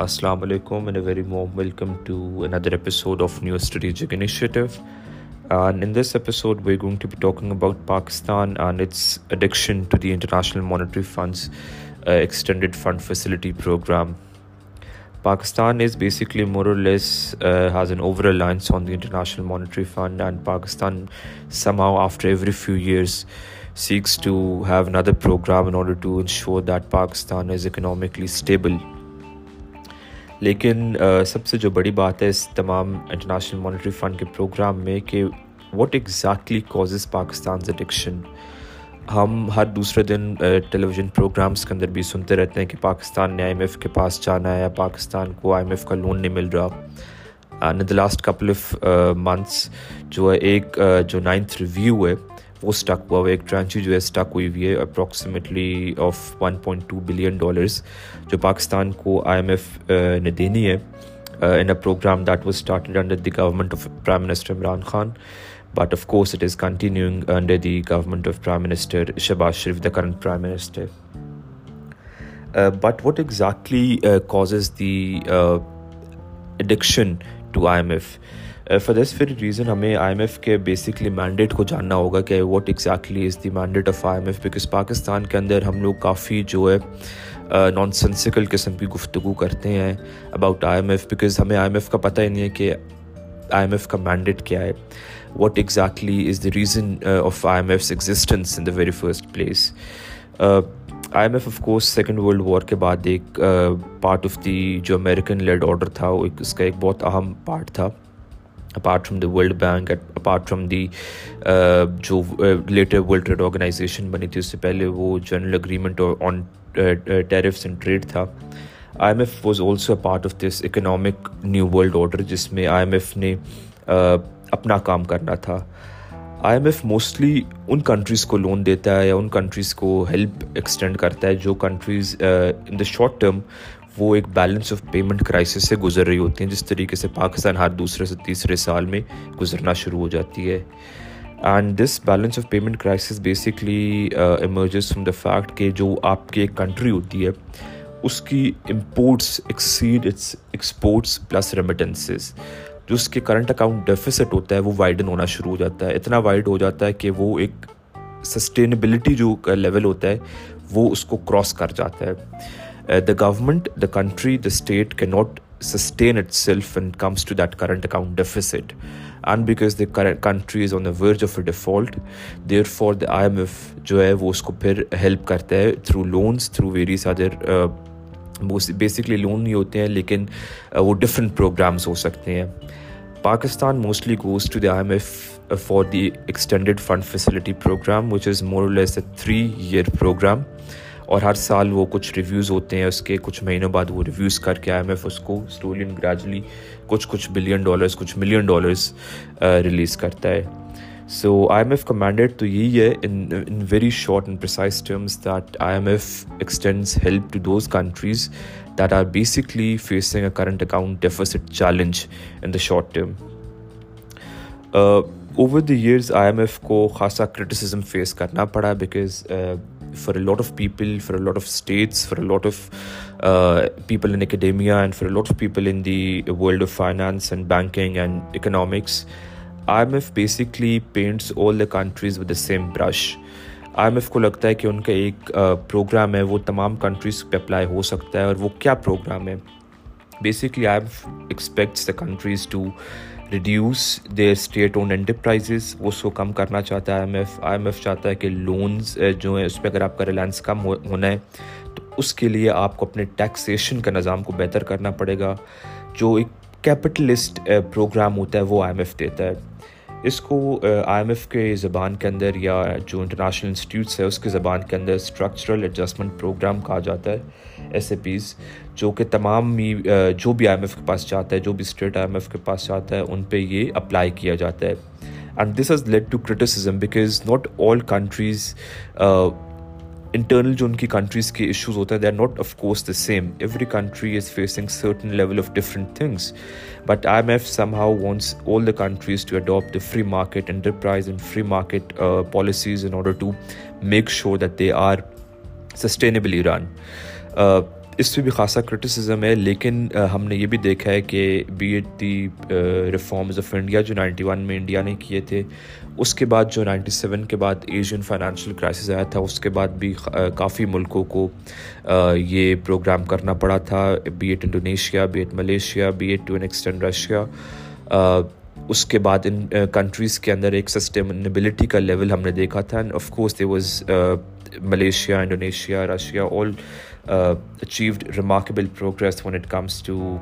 Very welcome to another episode of new studies extended fund facility programme Pakistan is basically has an over alliance on the International Monetary Fund and Pakistan few years seeks to ensure that Pakistan is economically stable لیکن سب سے جو بڑی بات ہے اس تمام international monetary fund کے پروگرام میں کہ what exactly causes Pakistan's addiction ہم ہر دوسرے دن ٹیلی ویژن پروگرامس کے اندر بھی سنتے رہتے ہیں کہ پاکستان نے آئی ایم ایف کے پاس جانا ہے یا پاکستان کو آئی ایم ایف کا لون نہیں مل رہا and the last couple of months جو ہے ایک جو نائنتھ ریویو ہے وہ ٹاک ہوا ہوا ایک ٹرانچی جو ہے ٹاک ہوئی ہوئی ہے اپروکسیمیٹلی آف 1.2 بلین ڈالرز جو پاکستان کو آئی ایم ایف نے دینی ہے in a programme that was started under the government of prime minister Imran Khan but of course it is continuing under the government of prime minister Shehbaz Sharif the current prime minister but what exactly causes the addiction to I am F for this for reason ہمیں I am F کے basically mandate کو جاننا ہوگا کہ what exactly is the mandate of IMF because Pakistan کے اندر ہم لوگ کافی جو ہے نان uh, سینسیکل قسم کی گفتگو کرتے ہیں about I M F because ہمیں آئی ایم ایف کا پتہ ہی نہیں ہے کہ آئی ایم ایف کا مینڈیٹ کیا ہے what exactly is the reason of I M F existence in the very first place I M F of course second world war کے بعد ایک پارٹ آف دی جو امیریکن لیڈ آرڈر تھا وہ اس کا ایک بہت اہم پارٹ تھا apart from the world bank apart from the جو لیٹر ورلڈ ٹریڈ آرگنائزیشن بنی تھی اس سے پہلے وہ general agreement on tariffs and trade تھا I M F was also a part of this economic new world order جس میں آئی ایم ایف نے اپنا کام کرنا تھا آئی ایم ایف موسٹلی ان کنٹریز کو لون دیتا ہے یا ان کنٹریز کو ہیلپ ایکسٹینڈ کرتا ہے جو countries in the short term وہ ایک بیلنس آف پیمنٹ کرائسس سے گزر رہی ہوتی ہیں جس طریقے سے پاکستان ہر دوسرے سے تیسرے سال میں گزرنا شروع ہو جاتی ہے and this balance of payment crisis basically emerges from the fact کہ جو آپ کی ایک کنٹری ہوتی ہے اس کی imports exceed its exports plus remittances جو اس کے کرنٹ اکاؤنٹ ڈیفیسٹ ہوتا ہے وہ وائڈن ہونا شروع ہو جاتا ہے اتنا وائڈ ہو جاتا ہے کہ وہ ایک سسٹینیبلٹی جو لیول ہوتا ہے وہ اس کو کراس کر جاتا ہے the government the country the state can not sustain itself and comes to that current account and because the country is on verge of a default there for the I M F جو ہے وہ اس کو پھر help کرتا ہے through loans through various other basically loan نہیں ہوتے ہیں لیکن وہ ڈفرینٹ پروگرامس ہو سکتے ہیں Pakistan mostly goes to the I M F for the extended fund facility programme which is more less a three year programme اور ہر سال وہ کچھ ریویوز ہوتے ہیں اس کے کچھ مہینوں بعد وہ ریویوز کر کے آئی ایم ایف اس کو گریجولی کچھ کچھ بلین ڈالرس کچھ ملین ڈالرس ریلیز کرتا ہے سو آئی ایم ایف کا مینڈیٹ تو یہی ہے in very short and precise terms that that I M F extends help to those countries are basically facing a current account deficit challenge in the short term over the years I M F کو خاصا criticism face کرنا پڑا because for a lot of people for a lot of states for a lot of people in academia and for a lot of people in the world of finance and banking and economics IMF basically paints all the countries with the same brush IMF کو لگتا ہے کہ ان کا ایک programme ہے وہ تمام countries پہ اپلائی ہو سکتا ہے اور وہ کیا پروگرام ہے basically I M expects the countries to reduce their state owned enterprises اس کو کم کرنا چاہتا ہے I M F I M F چاہتا ہے کہ لونز جو ہیں اس پہ اگر آپ کا ریلائنس کم ہونا ہے تو اس کے لیے آپ کو اپنے ٹیکسیشن کا نظام کو بہتر کرنا پڑے گا جو ایک کیپٹلسٹ پروگرام ہوتا ہے وہ آئی ایم ایف دیتا ہے اس کو آئی ایم ایف کے زبان کے اندر یا جو انٹرنیشنل انسٹیٹیوٹس ہے اس کے زبان کے اندر اسٹرکچرل ایڈجسٹمنٹ پروگرام کہا جاتا ہے ایس اے پیز جو کہ تمام جو بھی آئی ایم ایف کے پاس جاتا ہے جو بھی اسٹیٹ آئی ایم ایف کے پاس جاتا ہے ان پہ یہ اپلائی کیا جاتا ہے and this is lead to criticism because not all countries internal جو ان کی کنٹریز کے ایشوز ہوتے ہیں they are not of course the same every country is facing certain level of different things but I M F somehow wants all the countries to adapt the free market enterprise and free market policies in order to make sure that they are sustainably run اس پہ بھی خاصا criticism ہے لیکن ہم نے یہ بھی دیکھا ہے کہ be it the reforms of India جو نائنٹی ون میں انڈیا نے کیے تھے اس کے بعد جو نائنٹی سیون کے بعد ایشین فائنانشیل کرائسس آیا تھا اس کے بعد بھی کافی ملکوں کو یہ پروگرام کرنا پڑا تھا be it Indonesia be it Malaysia be it to an extent Russia اس کے بعد ان کنٹریز کے اندر ایک سسٹینبلٹی کا لیول ہم نے دیکھا تھا and of course they was Malaysia Indonesia Russia all achieved remarkable progress when it comes to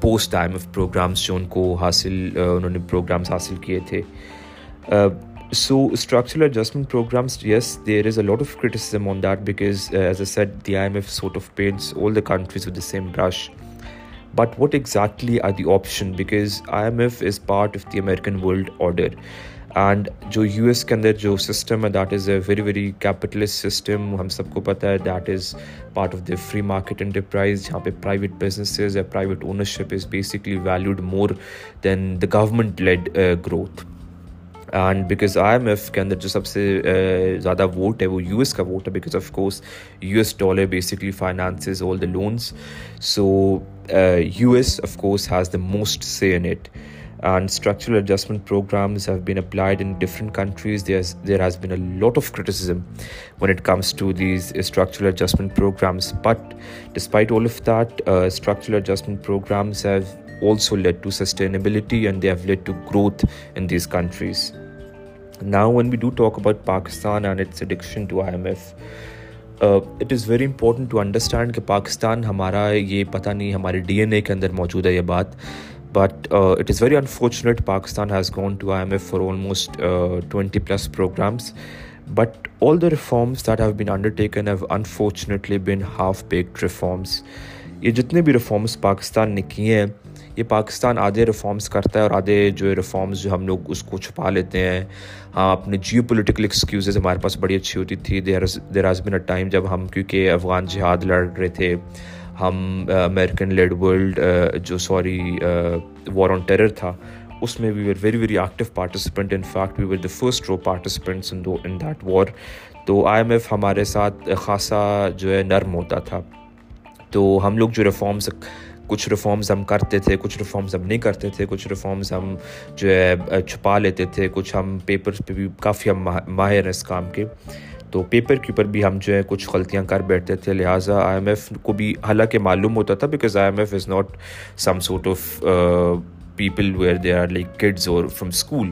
post time of programmes جو ان کو حاصل uh, انہوں نے پروگرامس حاصل کیے تھے so structural adjustment programmes yes there is a lot of on that because as I said the I M F sort of paints all the countries with the same brush but what exactly are the option because I M F is part of the American world order and جو U S کے اندر جو system ہے that is a very very capitalist system ہم سب کو پتہ ہے that is part of the free market enterprise جہاں پہ پرائیویٹ بزنسز یا private ownership is basically valued more than the government led growth and because I M F کے اندر جو سب سے uh, زیادہ ووٹ ہے وہ یو ایس کا ووٹ ہے because of course U S dollar basically finances all the loans so U S of course has the most in it and structural adjustment programs have been applied in different countries there's there has been a lot of criticism when it comes to these structural adjustment programs but despite all of that uh, structural adjustment programs have also led to sustainability and they have led to growth in these countries now when we do talk about pakistan and its addiction to imf it is very important to understand کہ پاکستان ہمارا یہ پتہ نہیں ہمارے D N اے کے اندر موجود ہے یہ بات but it is very unfortunate Pakistan has gone to I for almost twenty plus programmes but all the reforms that have been undertaken unfortunately been half baked reforms یہ جتنے بھی ریفارمس پاکستان نے کیے ہیں یہ پاکستان آدھے ریفارمس کرتا ہے اور آدھے جو ریفارمس جو ہم لوگ اس کو چھپا لیتے ہیں ہاں اپنے جیو پولیٹیکل ایکسکیوزز ہمارے پاس بڑی اچھی ہوتی تھی there there is been a time جب ہم کیونکہ افغان جہاد لڑ رہے تھے ہم امیریکن لیڈ ورلڈ جو سوری وار آن ٹیرر تھا اس میں we were very very active participant in fact we were the first participants in that war تو آئی ایم ایف ہمارے ساتھ خاصا جو ہے نرم ہوتا تھا تو ہم لوگ جو ریفارمس کچھ ریفارمز ہم کرتے تھے کچھ ریفارمز ہم نہیں کرتے تھے کچھ ریفارمز ہم جو ہے چھپا لیتے تھے کچھ ہم پیپرس پہ بھی کافی ہم ماہر ہیں اس کام کے تو پیپر کے اوپر بھی ہم جو ہے کچھ غلطیاں کر بیٹھتے تھے لہٰذا آئی ایم ایف کو بھی حالانکہ معلوم ہوتا تھا because I M F is not some sort of people where they are like kids اور from school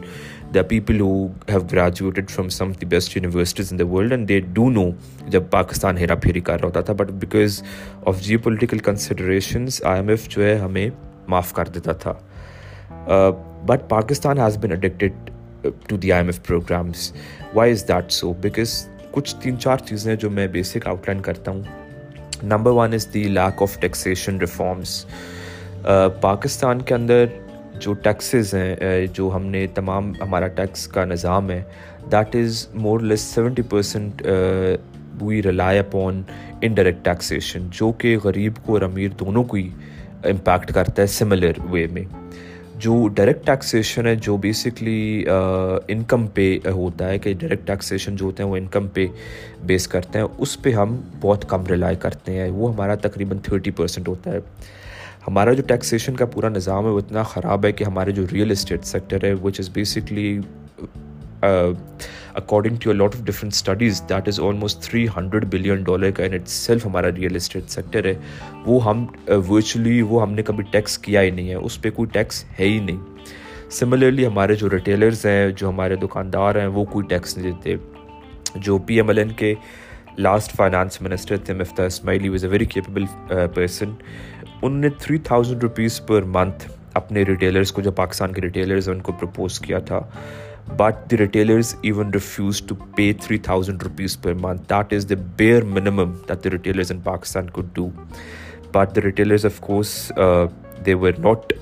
the people who have graduated from some the best universities in the world and they do know جب پاکستان ہیرا پھیری کر رہا ہوتا تھا but because of geopolitical considerations I M F جو ہے ہمیں معاف کر دیتا تھا but Pakistan has been addicted to the I M F programmes why is that so because کچھ تین چار چیزیں ہیں جو میں بیسک آؤٹ لائن کرتا ہوں number one is the lack of taxation reforms Pakistan کے اندر جو ٹیکسیز ہیں uh, جو ہم نے تمام ہمارا ٹیکس کا نظام ہے that is more less seventy percent we rely upon indirect taxation جو کہ غریب کو اور امیر دونوں کو ہی امپیکٹ کرتا ہے سملر وے میں جو ڈائریکٹ ٹیکسیشن ہے جو بیسکلی انکم پہ ہوتا ہے کہ ڈائریکٹ ٹیکسیشن جو ہوتے ہیں وہ انکم پہ بیس کرتے ہیں اس پہ ہم بہت کم ریلائی کرتے ہیں وہ ہمارا تقریباً تھرٹی پرسینٹ ہوتا ہے ہمارا جو ٹیکسیشن کا پورا نظام ہے وہ اتنا خراب ہے کہ ہمارے جو ریئل اسٹیٹ سیکٹر ہے which is basically according to a lot of different studies that is almost three hundred billion dollar کا اینڈ سیلف ہمارا ریئل اسٹیٹ سیکٹر ہے وہ ہم ورچولی وہ ہم نے کبھی ٹیکس کیا ہی نہیں ہے اس پہ کوئی ٹیکس ہے ہی نہیں سملرلی ہمارے جو ریٹیلرز ہیں جو ہمارے دکاندار ہیں وہ کوئی ٹیکس نہیں دیتے جو پی ایم ایل این کے لاسٹ فائنانس منسٹر تھے Miftah Ismail was a very capable person ان نے three thousand rupees per month اپنے ریٹیلرس کو جو پاکستان کے ریٹیلرز ہیں ان کو پرپوز کیا تھا but the retailers even refuse to pay three thousand rupees per month that is the bears in Pakistan کو do but the retailers of course they were not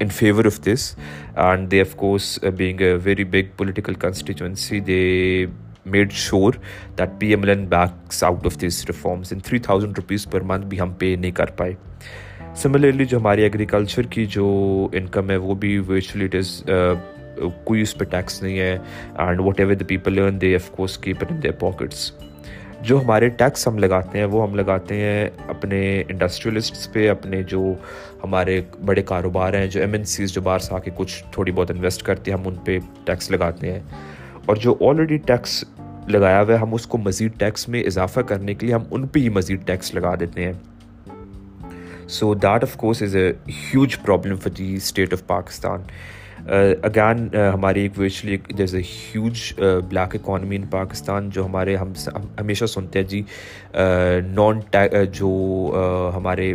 in favour of this and they of course being a very big political constituency they made sure that P M N backs out of these reforms in three thousand rupees per month بھی ہم پے نہیں کر پائے similarly جو ہماری agriculture کی جو income ہے وہ بھی ورچولی اٹ از کوئی اس پہ ٹیکس نہیں ہے and whatever the people learn they of course keep in their pockets جو ہمارے ٹیکس ہم لگاتے ہیں وہ ہم لگاتے ہیں اپنے انڈسٹریلسٹس پہ اپنے جو ہمارے بڑے کاروبار ہیں جو ایم این سیز جو باہر سے آ کے کچھ تھوڑی بہت انویسٹ کرتے ہیں ہم ان پہ ٹیکس لگاتے ہیں اور جو آلریڈی ٹیکس لگایا ہوا ہے ہم اس کو مزید ٹیکس میں اضافہ کرنے کے لیے ہم ان پہ ہی مزید ٹیکس لگا دیتے ہیں so that of course is a huge problem for the state of Pakistan again uh, uh, ہماری ایک ویچلی there is a huge black economy in Pakistan جو ہمارے ہم ہمیشہ سنتے ہیں جی نان uh, جو ہمارے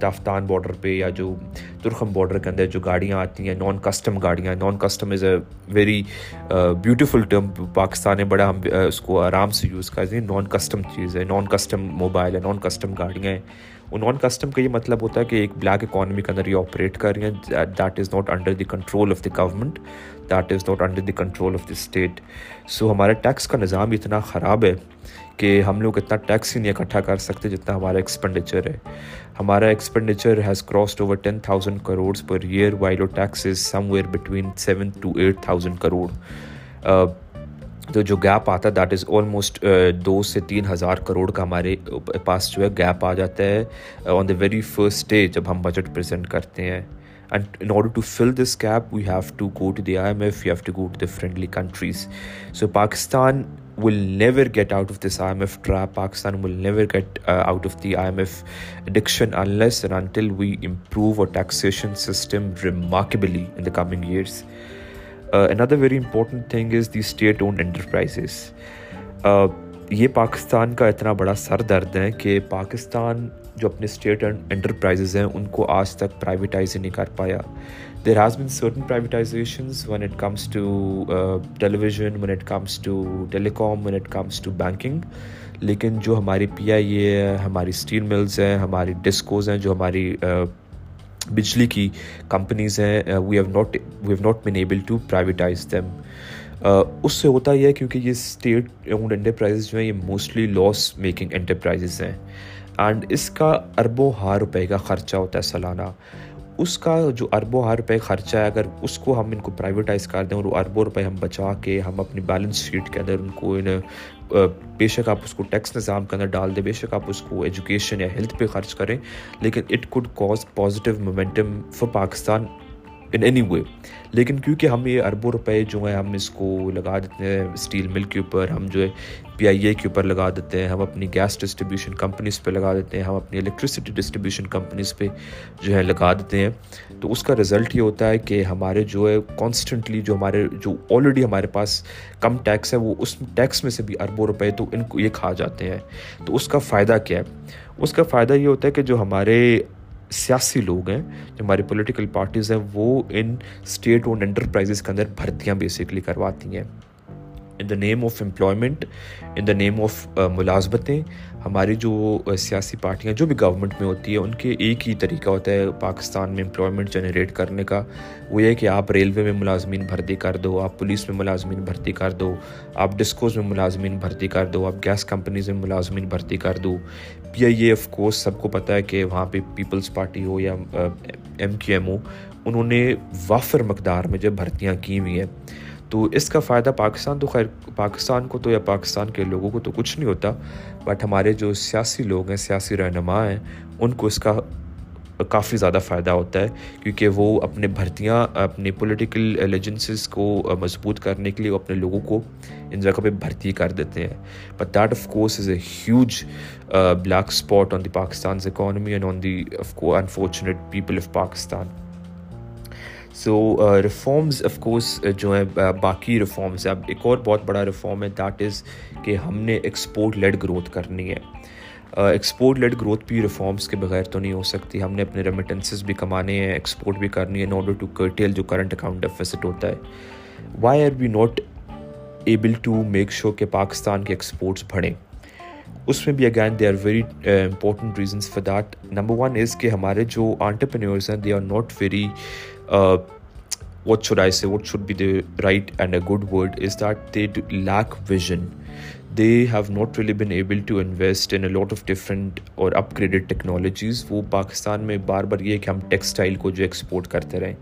تافتان باڈر پہ یا جو ترخم باڈر کے اندر جو گاڑیاں آتی ہیں نان کسٹم گاڑیاں non custom is a very beautiful term Pakistan ہے بڑا ہم اس کو آرام سے یوز کرتے ہیں نان کسٹم چیز ہے نان کسٹم موبائل ہے نان کسٹم گاڑیاں ہیں ان نان کسٹم کا یہ مطلب ہوتا ہے کہ ایک بلیک اکانومی کے اندر یہ آپریٹ کر رہی ہیں that is not under the control of the government that is not under the control of the state so ہمارا ٹیکس کا نظام اتنا خراب ہے کہ ہم لوگ اتنا ٹیکس ہی نہیں اکٹھا کر سکتے جتنا ہمارا ایکسپینڈیچر ہے ہمارا expenditure has crossed over ten thousand crores per year while tax is somewhere between seven to eight thousand crore تو جو گیپ آتا ہے دیٹ از آلموسٹ دو سے تین ہزار کروڑ کا ہمارے پاس جو ہے گیپ آ جاتا ہے on the very first day جب ہم بجٹ پریزنٹ کرتے ہیں and in order to fill this gap we have to go to the I M F you have to go to the friendly countries so Pakistan will never get out of this I M F ٹرا Pakistan will never get out of the I M F addiction we improve our taxation system remarkably in the coming years another very important thing is the state own enterprises یہ پاکستان کا اتنا بڑا سر درد ہے کہ پاکستان جو اپنے state enterprises enterprise ہیں ان کو آج تک پرائیویٹائز نہیں کر پایا there has been certain privatisations when it comes to television when it comes to telecom when it comes to banking لیکن جو ہماری پی آئی اے ہے ہماری اسٹیل ملز ہیں ہماری ڈسکوز ہیں جو ہماری uh, بجلی کی کمپنیز ہیں we have not we have not been able to privatise them اس سے ہوتا یہ ہے کیونکہ یہ اسٹیٹ اونڈ انٹرپرائز جو ہیں یہ موسٹلی لاس میکنگ انٹرپرائزز ہیں اینڈ اس کا اربوں ہار روپئے کا خرچہ ہوتا ہے سالانہ اس کا جو اربوں ہار روپئے خرچہ ہے اگر اس کو ہم ان کو پرائیویٹائز کر دیں اور وہ اربوں روپئے ہم بچا کے ہم اپنی بیلنس شیٹ کے اندر ان کو ان بے شک آپ اس کو ٹیکس نظام کے اندر ڈال دیں بے شک آپ اس کو ایجوکیشن یا ہیلتھ پہ خرچ کریں لیکن it could cause positive momentum for Pakistan in anyway لیکن کیونکہ ہم یہ اربوں روپئے جو ہیں ہم اس کو لگا دیتے ہیں اسٹیل مل کے اوپر ہم جو ہے پی آئی اے کے اوپر لگا دیتے ہیں ہم اپنی گیس ڈسٹریبیوشن کمپنیز پہ لگا دیتے ہیں ہم اپنی الیکٹریسٹی ڈسٹریبیوشن کمپنیز پہ جو ہے لگا دیتے ہیں تو اس کا رزلٹ یہ ہوتا ہے کہ ہمارے جو ہے کانسٹنٹلی جو ہمارے جو آلریڈی ہمارے پاس کم ٹیکس ہے وہ اس ٹیکس میں سے بھی اربوں روپئے تو ان کو یہ کھا جاتے ہیں تو اس کا فائدہ کیا ہے اس کا فائدہ یہ ہوتا ہے کہ جو ہمارے سیاسی لوگ ہیں جو ہماری پولیٹیکل پارٹیز ہیں وہ ان اسٹیٹ اونڈ انٹرپرائزز کے اندر بھرتیاں بیسکلی کرواتی ہیں in the name of employment in the name of ملازمتیں ہماری جو uh, سیاسی پارٹیاں جو بھی گورنمنٹ میں ہوتی ہیں ان کے ایک ہی طریقہ ہوتا ہے پاکستان میں امپلائمنٹ جنریٹ کرنے کا وہ یہ ہے کہ آپ ریلوے میں ملازمین بھرتی کر دو آپ پولیس میں ملازمین بھرتی کر دو آپ ڈسکوز میں ملازمین بھرتی کر دو آپ گیس کمپنیز میں ملازمین بھرتی کر دو P I A of course سب کو پتہ ہے کہ وہاں پہ پیپلز پارٹی ہو یا ایم کیو ایم ہو انہوں نے وافر مقدار میں جب بھرتیاں کی ہوئی ہیں تو اس کا فائدہ پاکستان تو خیر پاکستان کو تو یا پاکستان کے لوگوں کو تو کچھ نہیں ہوتا بٹ ہمارے جو سیاسی لوگ ہیں سیاسی رہنما ہیں ان کو اس کا کافی زیادہ فائدہ ہوتا ہے کیونکہ وہ اپنے بھرتیاں اپنی پولیٹیکل ایلیجنسز کو مضبوط کرنے کے لیے وہ اپنے لوگوں کو ان جگہ پہ بھرتی کر دیتے ہیں but that of course is a huge black spot on the Pakistan's economy and on the unfortunate people of Pakistan so reforms of course جو ہیں uh, باقی ریفارمز اب ایک اور بہت بڑا ریفارم ہے دیٹ از کہ ہم نے ایکسپورٹ لیڈ گروتھ کرنی ہے ایکسپورٹ لیڈ گروتھ بھی ریفارمس کے بغیر تو نہیں ہو سکتی ہم نے اپنے ریمیٹنسز بھی کمانے ہیں ایکسپورٹ بھی کرنی ہے ان آرڈر ٹو کرٹیل جو کرنٹ اکاؤنٹ ڈیفیسٹ ہوتا ہے why are we not able to make sure کہ پاکستان کے ایکسپورٹس بڑھیں اس میں بھی again they are very important reasons for that number one is کہ ہمارے جو آنٹرپرینورس ہیں they are not very what should I see what should be right and a good word is that they lack vision they have not really been able to invest in a of different or upgraded technologies وہ پاکستان میں بار بار یہ کہ ہم textile کو جو export کرتے رہیں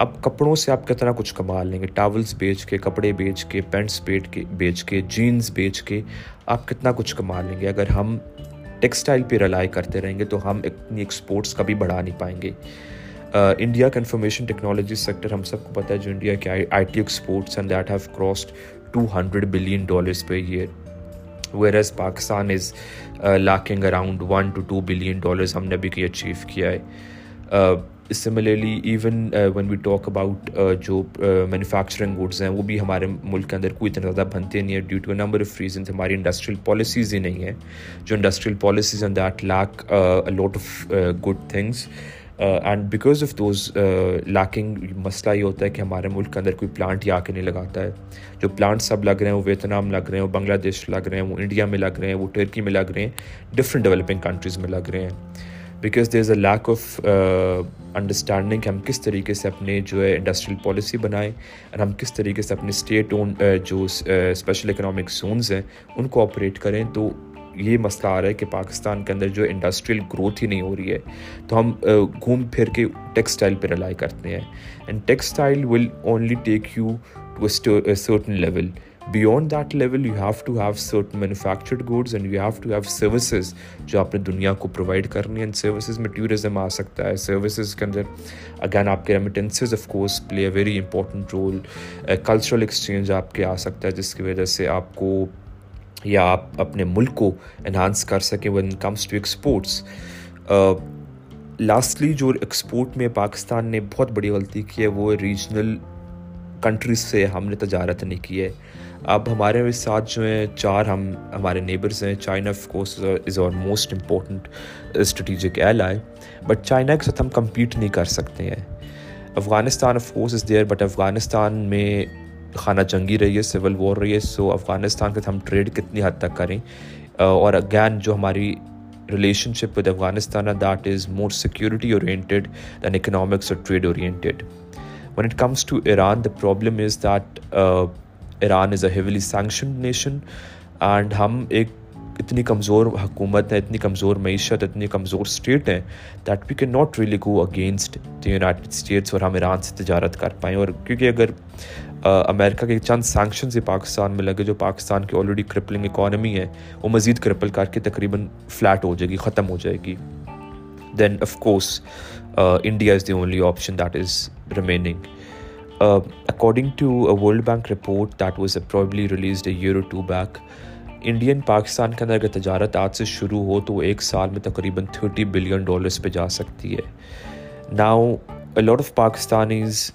اب کپڑوں سے آپ کتنا کچھ کما لیں گے ٹاولز بیچ کے کپڑے بیچ کے پینٹس بیٹ کے بیچ کے جینز بیچ کے آپ کتنا کچھ کما لیں گے اگر ہم ٹیکسٹائل پہ رلائی کرتے رہیں گے تو ہم اپنی ایکسپورٹس کبھی بڑھا نہیں پائیں گے انڈیا کا انفارمیشن ٹیکنالوجی سیکٹر ہم سب کو پتہ ہے جو انڈیا کے I T exports and that have crossed two hundred billion dollars پہ year whereas Pakistan is lacking around one two two billion dollars ہم نے ابھی کی اچیو کیا ہے similarly even when we talk about جو مینوفیکچرنگ uh, گوڈز ہیں وہ بھی ہمارے ملک کے اندر کوئی اتنا زیادہ بنتے نہیں ہیں due to a number of reasons ہماری انڈسٹریل پالیسیز ہی نہیں ہیں جو industrial policies and that lack of good things and because of those lacking مسئلہ یہ ہوتا ہے کہ ہمارے ملک کے اندر کوئی پلانٹ یہ آ کے نہیں لگاتا ہے جو پلانٹس سب لگ رہے ہیں وہ ویتنام لگ رہے ہیں وہ بنگلہ دیش لگ رہے ہیں وہ انڈیا میں لگ رہے ہیں وہ ٹرکی میں لگ رہے ہیں ڈفرنٹ ڈیولپنگ کنٹریز میں لگ رہے ہیں because there is a lack of understanding کہ ہم کس طریقے سے اپنے جو ہے انڈسٹریل پالیسی بنائیں اور ہم کس طریقے سے اپنے اسٹیٹ اون uh, جو اسپیشل اکنامک زونز ہیں ان کو آپریٹ کریں تو یہ مسئلہ آ رہا ہے کہ پاکستان کے اندر جو انڈسٹریل گروتھ ہی نہیں ہو رہی ہے تو ہم uh, گھوم پھر کے ٹیکسٹائل پہ رلائی کرتے ہیں and textile will only take you to certain level beyond that level you have to have certain manufactured goods and you have to have services جو آپ نے دنیا کو پرووائڈ کرنی ہے اینڈ سروسز میں ٹوریزم آ سکتا ہے سروسز کے اندر اگین آپ کے remittances of course play a very important role cultural exchange آپ کے آ سکتا ہے جس کی وجہ سے آپ کو یا آپ اپنے ملک کو انہانس کر سکیں when comes to exports lastly جو ایکسپورٹ میں پاکستان نے بہت بڑی غلطی کی ہے وہ ریجنل کنٹریز سے ہم نے تجارت نہیں کی ہے اب ہمارے ساتھ جو ہیں چار ہم ہمارے نیبرز ہیں China of course is our most important strategic ally but China کے ساتھ ہم کمپیٹ نہیں کر سکتے ہیں Afghanistan of course is there but Afghanistan میں خانہ جنگی رہی ہے سول وار رہی ہے سو افغانستان کے ساتھ ہم ٹریڈ کتنی حد تک کریں uh, اور اگین جو ہماری relationship with Afghanistan that is more security oriented than economics اور trade oriented when it comes to Iran the problem is that Iran is a heavily sanctioned nation and ہم ایک اتنی کمزور حکومت ہیں اتنی کمزور معیشت اتنی کمزور اسٹیٹ ہیں that we can not really go against the United States اور ہم ایران سے تجارت کر پائیں اور کیونکہ اگر امریکہ کے چند سینکشنز ہی پاکستان میں لگے جو پاکستان کی آلریڈی کرپلنگ اکانومی ہے وہ مزید کرپل کر کے تقریباً فلیٹ ہو جائے گی ختم ہو جائے گی then of course India is the only option that is remaining according to the bank report that was a two back Indian Pakistan کے اندر اگر تجارت آج سے شروع ہو تو ایک سال میں تقریباً تھرٹی بلین ڈالرس پہ جا سکتی ہے now lot of Pakistan is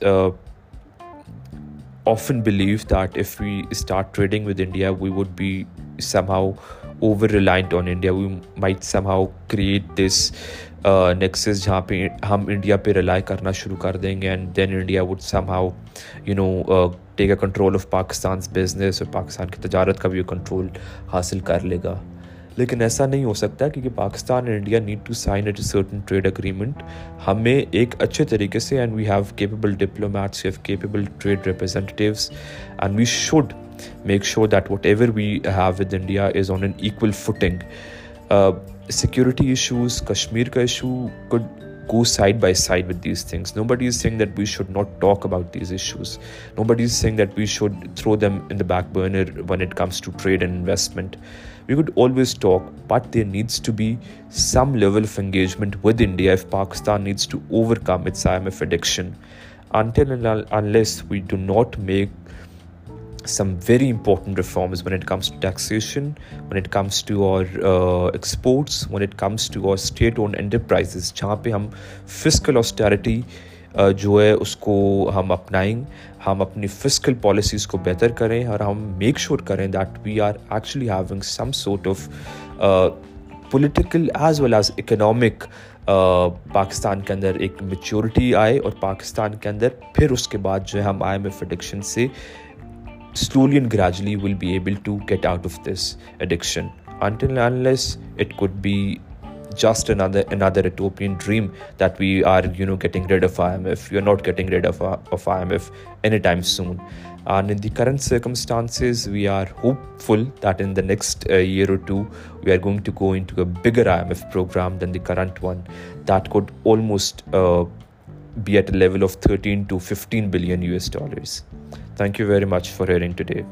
often believe that if we start trading with India we be somehow over relied on India we might somehow create this nexus جہاں پہ ہم انڈیا پہ rely کرنا شروع کر دیں گے and then India would somehow you know take a control of Pakistan business اور پاکستان کی تجارت کا بھی وہ کنٹرول حاصل کر لے گا لیکن ایسا نہیں ہو سکتا کیونکہ Pakistan and India need to sign certain trade agreement ہمیں ایک اچھے طریقے سے and we have capable diplomats we have capable trade representatives and we should make sure that whatever we have with India is on an equal footing security issues Kashmir کا issue could go side by side with these things no but is saying that we should not talk about these issues no but is saying that we should throw them in the back burner when it comes to trade and investment we would always talk but there needs to be some level of engagement with India Pakistan needs to overcome its I M F addiction until unless we do not make some very important reforms it it comes to taxation when it to to our exports when it comes to اور state اون enterprise جہاں پہ ہم physical آسٹیرٹی جو ہے اس کو ہم اپنائیں ہم اپنی فزیکل پالیسیز کو بہتر کریں اور ہم میک شیور کریں that we are actually having some sort of political as well as economic Pakistan کے اندر ایک میچورٹی آئے اور پاکستان کے اندر پھر اس کے بعد جو ہے ہم آئی ایم ایف اڈکشن سے slowly and gradually will be able to get out of this addiction, until unless it could be just another utopian dream that we are getting rid of IMF. We are not getting rid of IMF anytime soon, and in the current circumstances we are hopeful that in the next uh, year or two we are going to go into a bigger IMF program than the current one that could almost uh, be at a level of $13 to $15 billion US dollars. Thank you very much for hearing today.